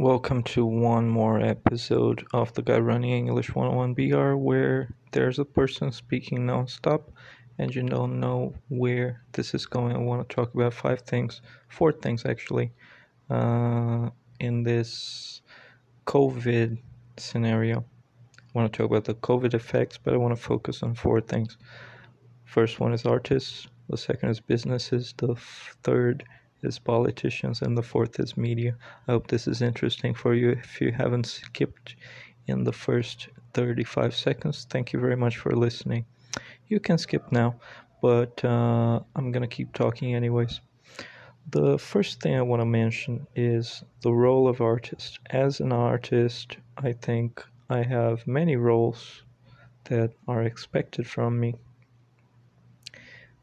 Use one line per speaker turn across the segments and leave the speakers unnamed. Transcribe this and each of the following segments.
Welcome to one more episode of the Guy Running English 101 BR where there's a person speaking non-stop and you don't know where this is going. I want to talk about five things, four things actually, uh, in this COVID scenario. I want to talk about the COVID effects, but I want to focus on four things. First one is artists, the second is businesses, the third is politicians, and the fourth is media. I hope this is interesting for you. If you haven't skipped in the first 35 seconds, thank you very much for listening. You can skip now, but uh, I'm gonna keep talking anyways. The first thing I want to mention is the role of artist. As an artist, I think I have many roles that are expected from me.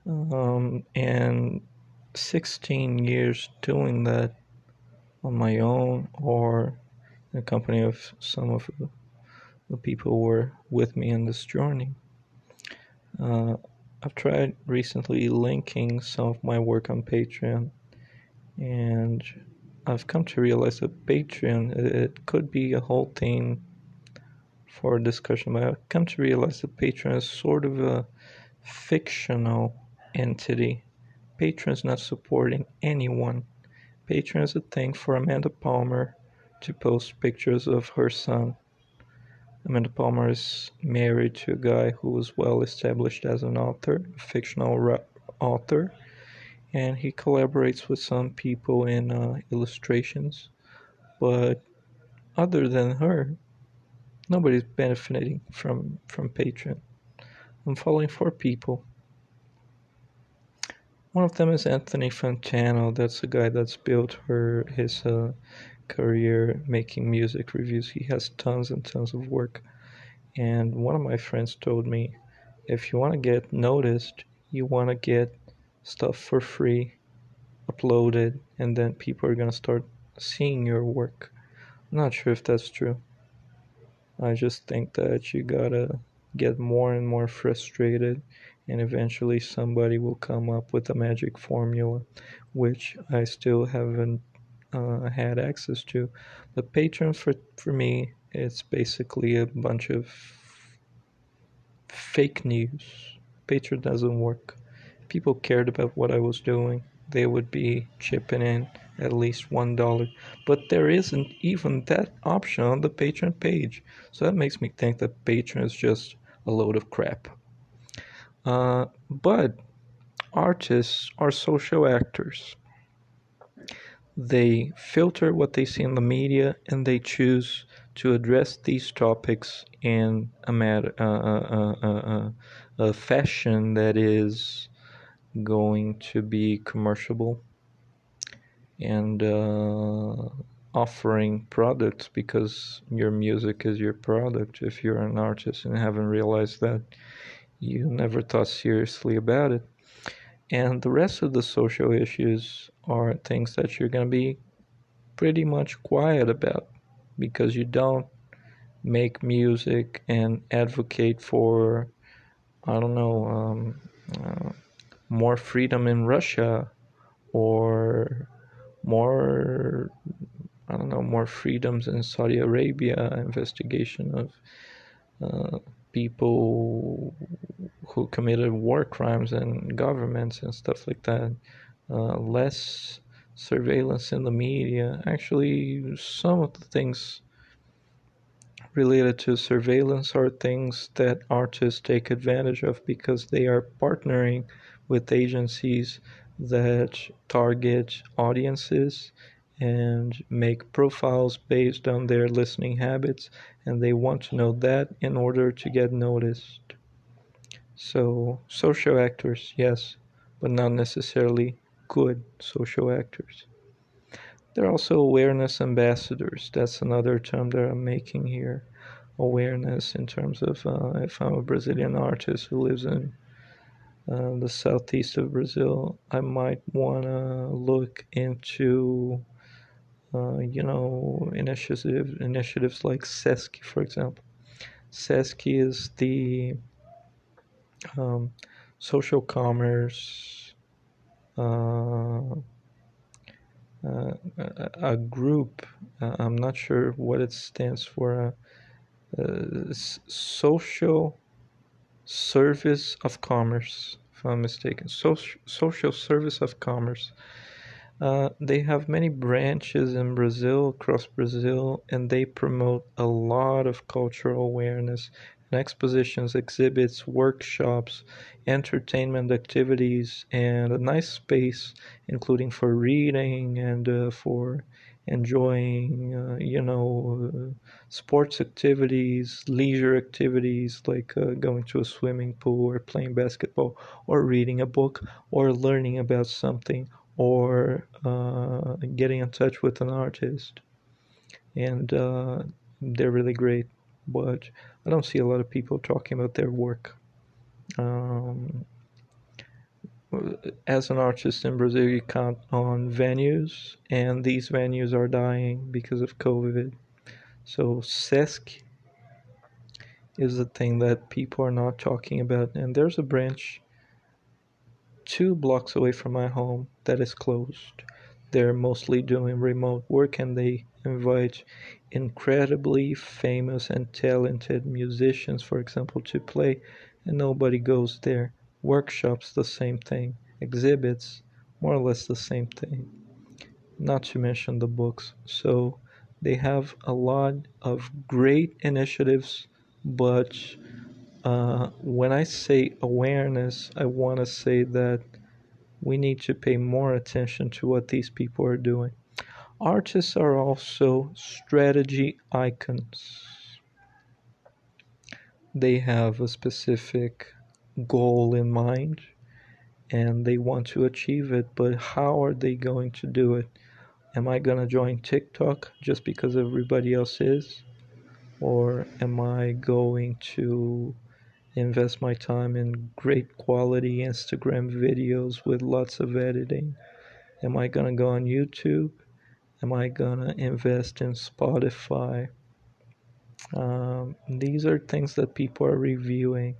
Um, and 16 years doing that on my own or in the company of some of the, people who were with me in this journey. Uh, I've tried recently linking some of my work on Patreon, and I've come to realize that Patreon it could be a whole thing for discussion, but I've come to realize that Patreon is sort of a fictional entity Patreon's not supporting anyone. Patrons a thing for Amanda Palmer to post pictures of her son. Amanda Palmer is married to a guy who was well established as an author, a fictional author, and he collaborates with some people in uh, illustrations. But other than her, nobody's benefiting from from Patreon. I'm following four people one of them is Anthony Fantano. That's a guy that's built her his uh, career making music reviews. He has tons and tons of work. And one of my friends told me, if you want to get noticed, you want to get stuff for free uploaded, and then people are gonna start seeing your work. I'm not sure if that's true. I just think that you gotta get more and more frustrated and eventually somebody will come up with a magic formula which I still haven't uh, had access to. But Patreon for for me it's basically a bunch of fake news. Patreon doesn't work. If people cared about what I was doing, they would be chipping in at least one dollar. But there isn't even that option on the Patreon page. So that makes me think that Patreon is just a load of crap. Uh, but artists are social actors. They filter what they see in the media and they choose to address these topics in a, matter, uh, uh, uh, a fashion that is going to be commercial and uh, offering products because your music is your product if you're an artist and haven't realized that you never thought seriously about it. And the rest of the social issues are things that you're going to be pretty much quiet about because you don't make music and advocate for, I don't know, um, uh, more freedom in Russia or more, I don't know, more freedoms in Saudi Arabia, investigation of. Uh, people who committed war crimes and governments and stuff like that. Uh, less surveillance in the media. Actually, some of the things related to surveillance are things that artists take advantage of because they are partnering with agencies that target audiences and make profiles based on their listening habits and they want to know that in order to get noticed. So, social actors, yes, but not necessarily good social actors. They're also awareness ambassadors. That's another term that I'm making here. Awareness in terms of uh, if I'm a Brazilian artist who lives in uh, the southeast of Brazil, I might want to look into uh, you know, initiative, initiatives like SESC, for example. SESC is the um, social commerce, uh, uh, a group uh, I'm not sure what it stands for. Uh, social service of commerce, if I'm mistaken. Social social service of commerce. Uh, they have many branches in Brazil, across Brazil, and they promote a lot of cultural awareness and expositions, exhibits, workshops, entertainment activities, and a nice space, including for reading and uh, for enjoying, uh, you know, uh, sports activities, leisure activities like uh, going to a swimming pool or playing basketball or reading a book or learning about something or uh, getting in touch with an artist. And uh, they're really great, but I don't see a lot of people talking about their work. Um, as an artist in Brazil, you count on venues, and these venues are dying because of COVID. So, SESC is the thing that people are not talking about, and there's a branch two blocks away from my home that is closed. They're mostly doing remote work and they invite incredibly famous and talented musicians, for example, to play, and nobody goes there workshops the same thing, exhibits more or less the same thing, not to mention the books. So they have a lot of great initiatives, but uh, when I say awareness, I want to say that we need to pay more attention to what these people are doing. Artists are also strategy icons. They have a specific goal in mind and they want to achieve it, but how are they going to do it? Am I going to join TikTok just because everybody else is? Or am I going to invest my time in great quality Instagram videos with lots of editing? Am I going to go on YouTube? Am I going to invest in Spotify? Um, these are things that people are reviewing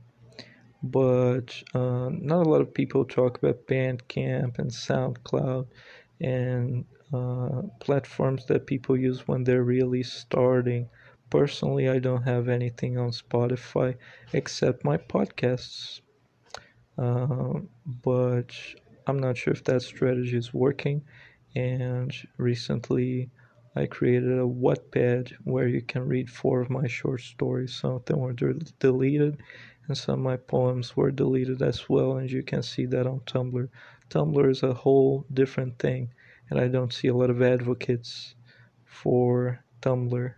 but uh, not a lot of people talk about Bandcamp and SoundCloud and uh, platforms that people use when they're really starting. Personally, I don't have anything on Spotify except my podcasts. Uh, but I'm not sure if that strategy is working. And recently, I created a Wattpad where you can read four of my short stories. Some of them were deleted, and some of my poems were deleted as well and you can see that on tumblr tumblr is a whole different thing and i don't see a lot of advocates for tumblr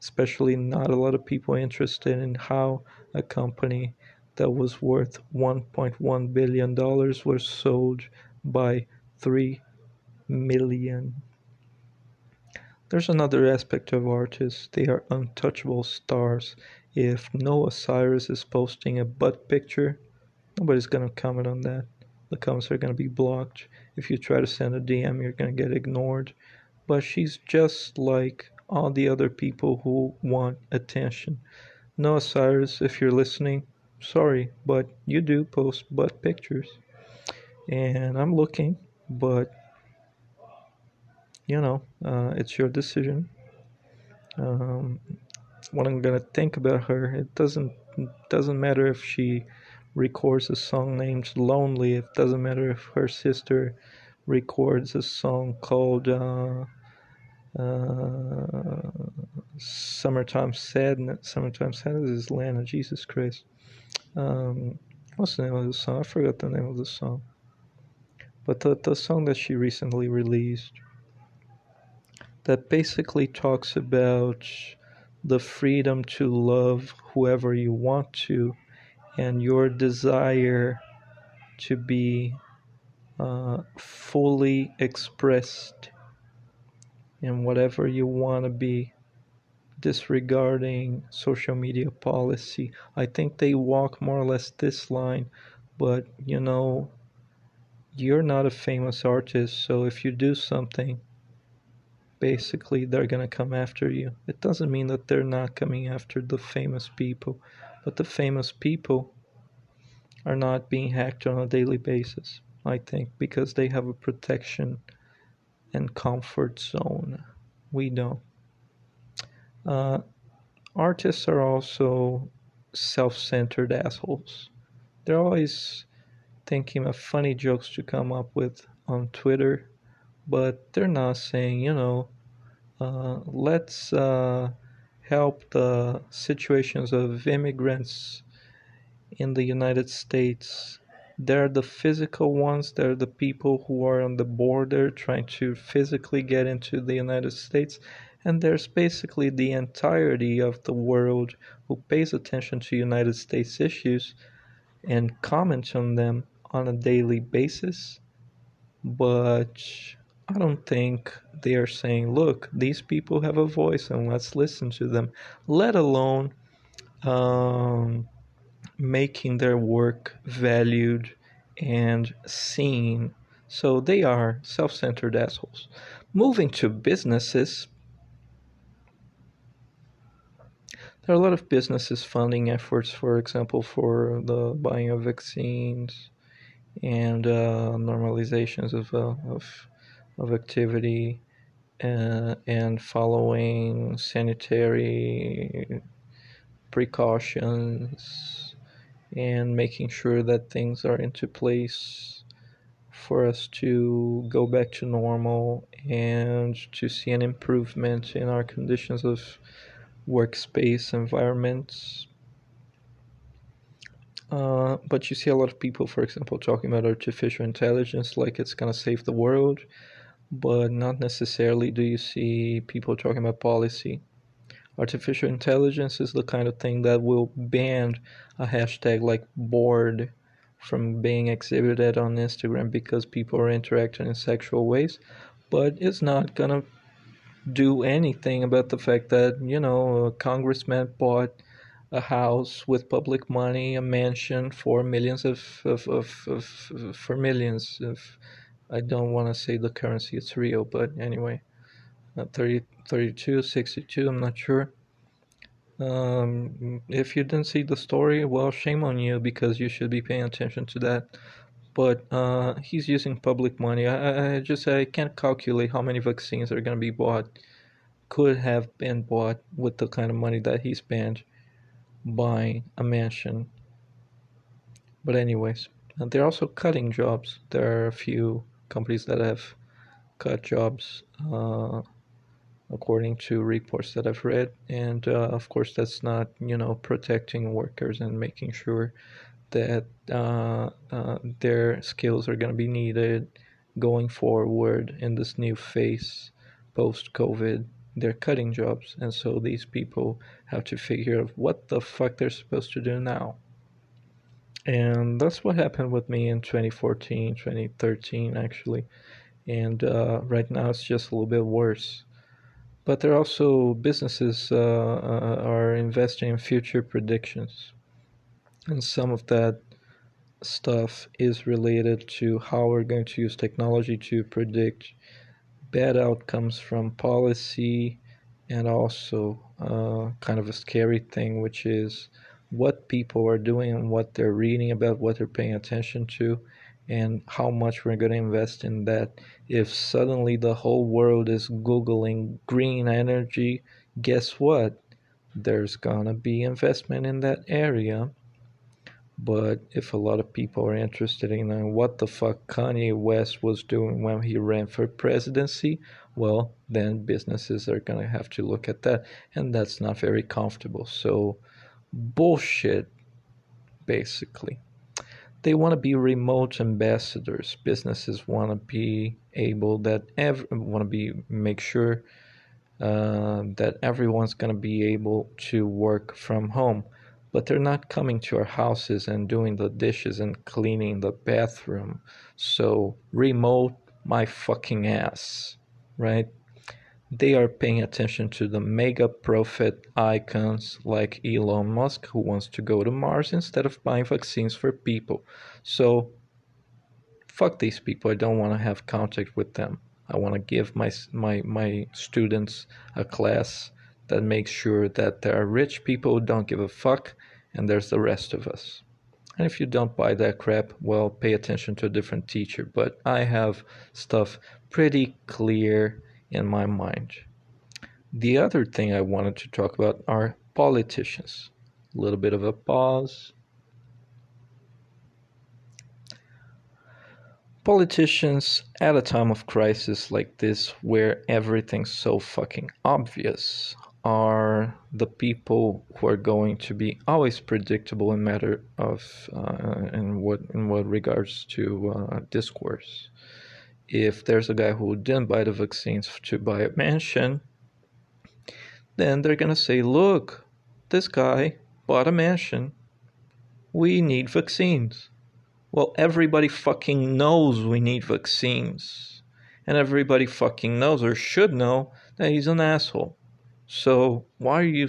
especially not a lot of people interested in how a company that was worth 1.1 billion dollars was sold by 3 million there's another aspect of artists they are untouchable stars if Noah Cyrus is posting a butt picture, nobody's going to comment on that. The comments are going to be blocked. If you try to send a DM, you're going to get ignored. But she's just like all the other people who want attention. Noah Cyrus, if you're listening, sorry, but you do post butt pictures. And I'm looking, but you know, uh, it's your decision. Um, what I'm gonna think about her. It doesn't doesn't matter if she records a song named Lonely. It doesn't matter if her sister records a song called uh, Summertime Sadness. Summertime Sadness is Lana, Jesus Christ. Um, what's the name of the song? I forgot the name of the song. But the, the song that she recently released that basically talks about the freedom to love whoever you want to and your desire to be uh, fully expressed in whatever you want to be disregarding social media policy i think they walk more or less this line but you know you're not a famous artist so if you do something basically they're going to come after you. It doesn't mean that they're not coming after the famous people, but the famous people are not being hacked on a daily basis, I think, because they have a protection and comfort zone. We don't. Uh, artists are also self centered assholes. They're always thinking of funny jokes to come up with on Twitter, but they're not saying, you know, uh, let's uh, help the situations of immigrants in the United States. They're the physical ones, they're the people who are on the border trying to physically get into the United States. And there's basically the entirety of the world who pays attention to United States issues and comments on them on a daily basis, but I don't think they are saying, look, these people have a voice and let's listen to them, let alone um, making their work valued and seen. So they are self centered assholes. Moving to businesses, there are a lot of businesses funding efforts, for example, for the buying of vaccines and uh, normalizations of, uh, of, of activity uh, and following sanitary precautions and making sure that things are into place for us to go back to normal and to see an improvement in our conditions of workspace environments uh, but you see a lot of people, for example, talking about artificial intelligence like it's going to save the world, but not necessarily do you see people talking about policy. Artificial intelligence is the kind of thing that will ban a hashtag like bored from being exhibited on Instagram because people are interacting in sexual ways, but it's not to do anything about the fact that, you know, a congressman bought a house with public money, a mansion for millions of, of, of, of for millions of, I don't want to say the currency, it's real, but anyway, uh, 30, 32, 62, I'm not sure. Um, if you didn't see the story, well, shame on you because you should be paying attention to that. But uh, he's using public money. I, I just I can't calculate how many vaccines are going to be bought, could have been bought with the kind of money that he spent buying a mansion. But anyways, they're also cutting jobs. There are a few companies that have cut jobs, uh, according to reports that I've read, and uh, of course that's not you know protecting workers and making sure that uh, uh their skills are going to be needed going forward in this new phase post COVID they're cutting jobs and so these people have to figure out what the fuck they're supposed to do now. And that's what happened with me in 2014 2013 actually. And uh, right now it's just a little bit worse but there are also businesses uh, uh, are investing in future predictions. And some of that stuff is related to how we're going to use technology to predict bad outcomes from policy and also uh, kind of a scary thing, which is what people are doing and what they're reading about, what they're paying attention to, and how much we're going to invest in that. If suddenly the whole world is Googling green energy, guess what? There's going to be investment in that area but if a lot of people are interested in uh, what the fuck Kanye West was doing when he ran for presidency, well, then businesses are gonna have to look at that, and that's not very comfortable. So, bullshit, basically. They want to be remote ambassadors. Businesses want to be able that ever want to be make sure uh, that everyone's gonna be able to work from home but they're not coming to our houses and doing the dishes and cleaning the bathroom. So, remote my fucking ass, right? They are paying attention to the mega profit icons like Elon Musk, who wants to go to Mars instead of buying vaccines for people. So, fuck these people. I don't want to have contact with them. I want to give my, my, my students a class that makes sure that there are rich people who don't give a fuck and there's the rest of us. And if you don't buy that crap, well, pay attention to a different teacher. But I have stuff pretty clear in my mind. The other thing I wanted to talk about are politicians. A little bit of a pause. Politicians at a time of crisis like this, where everything's so fucking obvious, are the people who are going to be always predictable in matter of uh, in what in what regards to uh, discourse. If there's a guy who didn't buy the vaccines to buy a mansion, then they're gonna say, "Look, this guy bought a mansion. We need vaccines." Well, everybody fucking knows we need vaccines, and everybody fucking knows or should know that he's an asshole. So why are you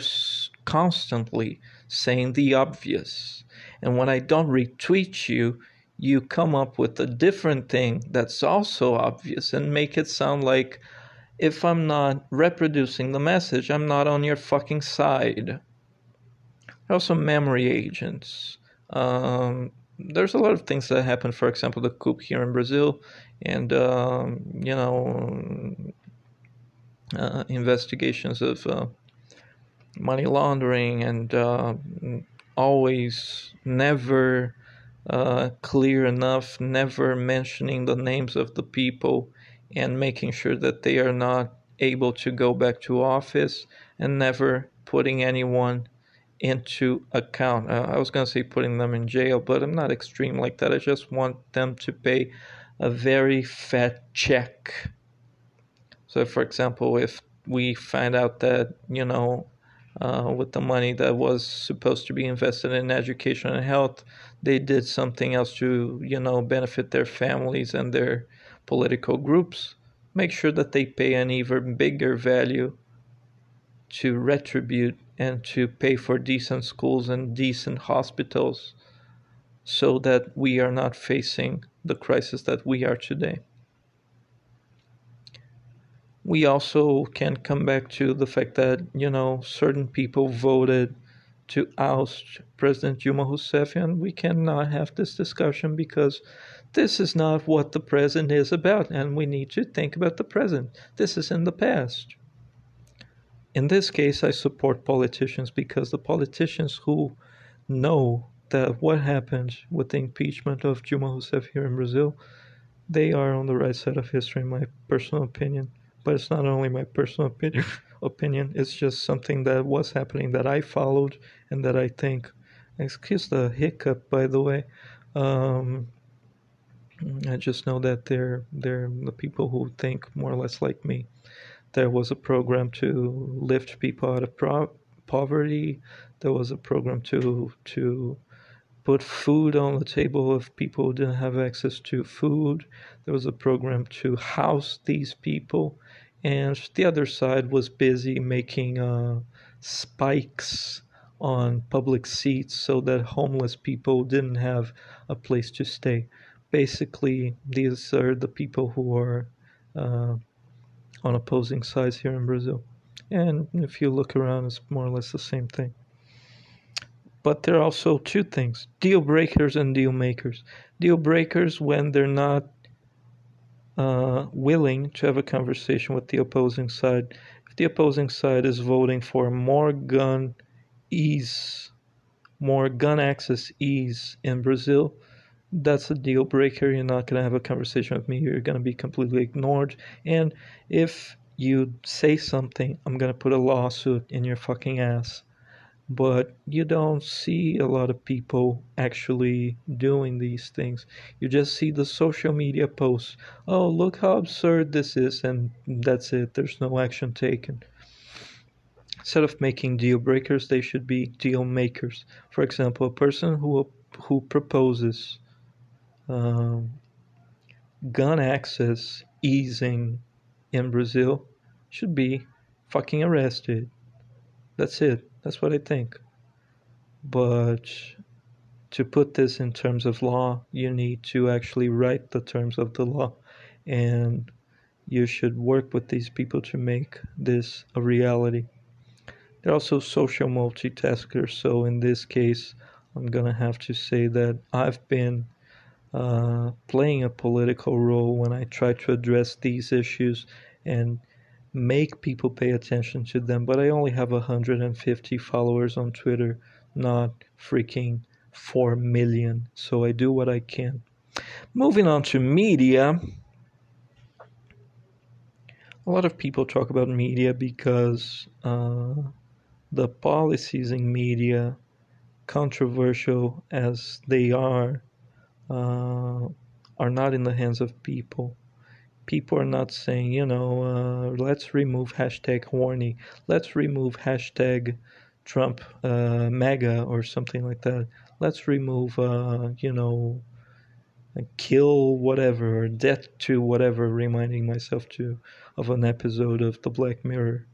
constantly saying the obvious? And when I don't retweet you, you come up with a different thing that's also obvious and make it sound like if I'm not reproducing the message, I'm not on your fucking side. Also, memory agents. Um, there's a lot of things that happen. For example, the coup here in Brazil, and um, you know, uh, investigations of uh, money laundering and uh, always never uh, clear enough, never mentioning the names of the people and making sure that they are not able to go back to office and never putting anyone into account. Uh, I was going to say putting them in jail, but I'm not extreme like that. I just want them to pay a very fat check so, for example, if we find out that, you know, uh, with the money that was supposed to be invested in education and health, they did something else to, you know, benefit their families and their political groups, make sure that they pay an even bigger value to retribute and to pay for decent schools and decent hospitals so that we are not facing the crisis that we are today we also can come back to the fact that you know certain people voted to oust President Dilma Rousseff, and we cannot have this discussion because this is not what the present is about, and we need to think about the present. This is in the past. In this case, I support politicians because the politicians who know that what happened with the impeachment of Dilma Rousseff here in Brazil, they are on the right side of history, in my personal opinion but it's not only my personal opinion opinion it's just something that was happening that i followed and that i think excuse the hiccup by the way um, i just know that they're they're the people who think more or less like me. There was a program to lift people out of pro- poverty. There was a program to to put food on the table if people who didn't have access to food. There was a program to house these people and the other side was busy making uh, spikes on public seats so that homeless people didn't have a place to stay. Basically, these are the people who are uh, on opposing sides here in Brazil. And if you look around, it's more or less the same thing. But there are also two things deal breakers and deal makers. Deal breakers when they're not uh, willing to have a conversation with the opposing side. If the opposing side is voting for more gun ease, more gun access ease in Brazil, that's a deal breaker. You're not going to have a conversation with me. You're going to be completely ignored. And if you say something, I'm going to put a lawsuit in your fucking ass but you don't see a lot of people actually doing these things. You just see the social media posts. Oh, look how absurd this is, and that's it. There's no action taken. Instead of making deal breakers, they should be deal makers. For example, a person who who proposes um, gun access easing in Brazil should be fucking arrested. That's it that's what I think. But to put this in terms of law, you need to actually write the terms of the law. And you should work with these people to make this a reality. They're also social multitaskers, so in this case, I'm gonna have to say that I've been uh, playing a political role when I try to address these issues and make people pay attention to them, but I only have 150 followers on Twitter, not freaking 4 million. So I do what I can. Moving on to media. A lot of people talk about media because uh, the policies in media, controversial as they are, uh, are not in the hands of people people are not saying, you know, uh, let's remove hashtag horny, let's remove hashtag Trump uh, or something like that. Let's remove, uh, you know, kill whatever, or death to whatever, reminding myself to of an episode of The Black Mirror.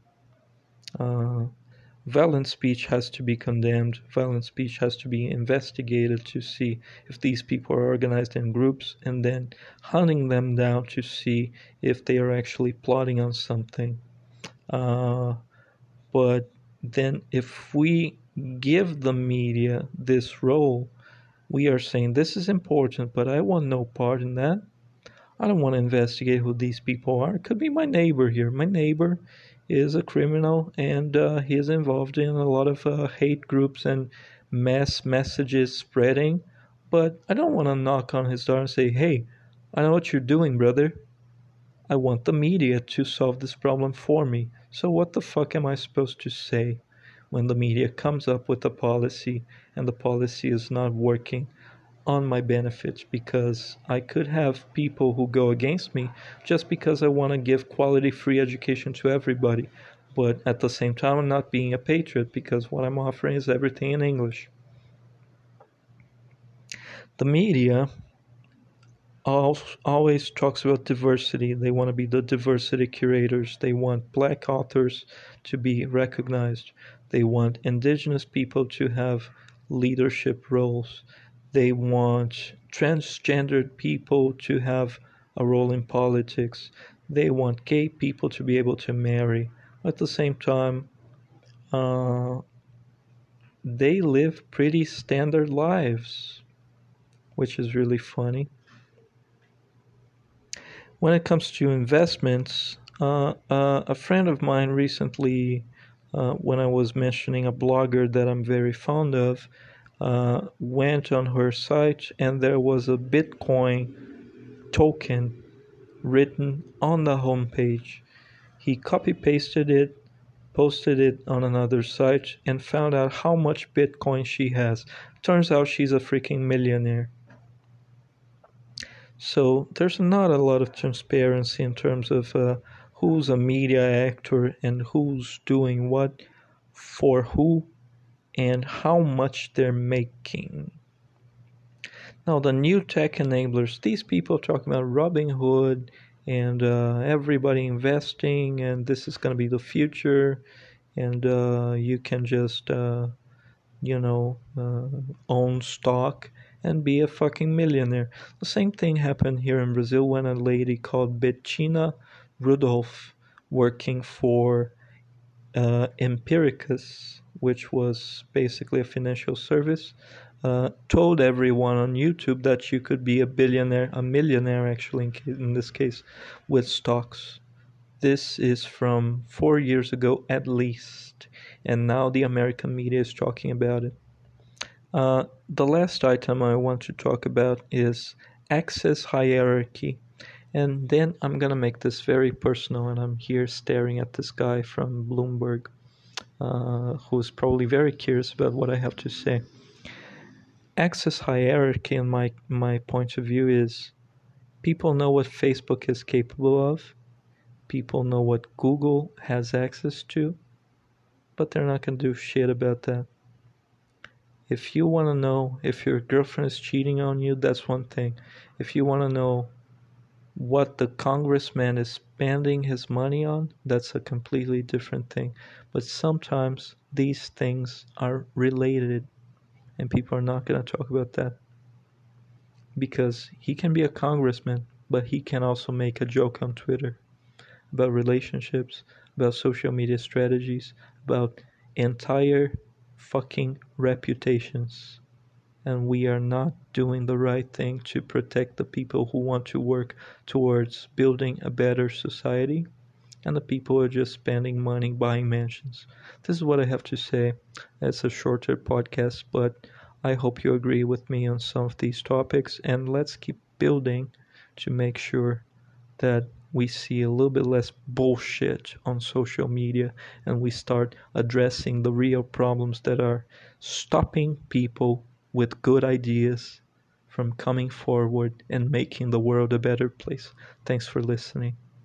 Violent speech has to be condemned. Violent speech has to be investigated to see if these people are organized in groups and then hunting them down to see if they are actually plotting on something. Uh, but then, if we give the media this role, we are saying this is important, but I want no part in that. I don't want to investigate who these people are. It could be my neighbor here. My neighbor is a criminal and uh, he is involved in a lot of uh, hate groups and mass messages spreading. But I don't want to knock on his door and say, hey, I know what you're doing, brother. I want the media to solve this problem for me. So, what the fuck am I supposed to say when the media comes up with a policy and the policy is not working? On my benefits because I could have people who go against me just because I want to give quality free education to everybody. But at the same time, I'm not being a patriot because what I'm offering is everything in English. The media always talks about diversity. They want to be the diversity curators. They want black authors to be recognized. They want indigenous people to have leadership roles. They want transgendered people to have a role in politics. They want gay people to be able to marry. At the same time, uh, they live pretty standard lives, which is really funny. When it comes to investments, uh, uh, a friend of mine recently, uh, when I was mentioning a blogger that I'm very fond of, uh, went on her site and there was a Bitcoin token written on the homepage. He copy pasted it, posted it on another site, and found out how much Bitcoin she has. Turns out she's a freaking millionaire. So there's not a lot of transparency in terms of uh, who's a media actor and who's doing what for who and how much they're making. Now, the new tech enablers, these people talking about Robinhood and uh, everybody investing, and this is going to be the future, and uh, you can just, uh, you know, uh, own stock and be a fucking millionaire. The same thing happened here in Brazil when a lady called Bettina Rudolph, working for uh, Empiricus, which was basically a financial service, uh, told everyone on YouTube that you could be a billionaire, a millionaire actually, in, in this case, with stocks. This is from four years ago at least, and now the American media is talking about it. Uh, the last item I want to talk about is access hierarchy. And then I'm gonna make this very personal, and I'm here staring at this guy from Bloomberg uh, who's probably very curious about what I have to say. Access hierarchy, in my, my point of view, is people know what Facebook is capable of, people know what Google has access to, but they're not going to do shit about that. If you want to know if your girlfriend is cheating on you, that's one thing. If you want to know what the congressman is spending his money on, that's a completely different thing. But sometimes these things are related, and people are not going to talk about that. Because he can be a congressman, but he can also make a joke on Twitter about relationships, about social media strategies, about entire fucking reputations and we are not doing the right thing to protect the people who want to work towards building a better society. and the people are just spending money buying mansions. This is what I have to say. It's a shorter podcast, but I hope you agree with me on some of these topics, and let's keep building to make sure that we see a little bit less bullshit on social media and we start addressing the real problems that are stopping people with good ideas from coming forward and making the world a better place. Thanks for listening.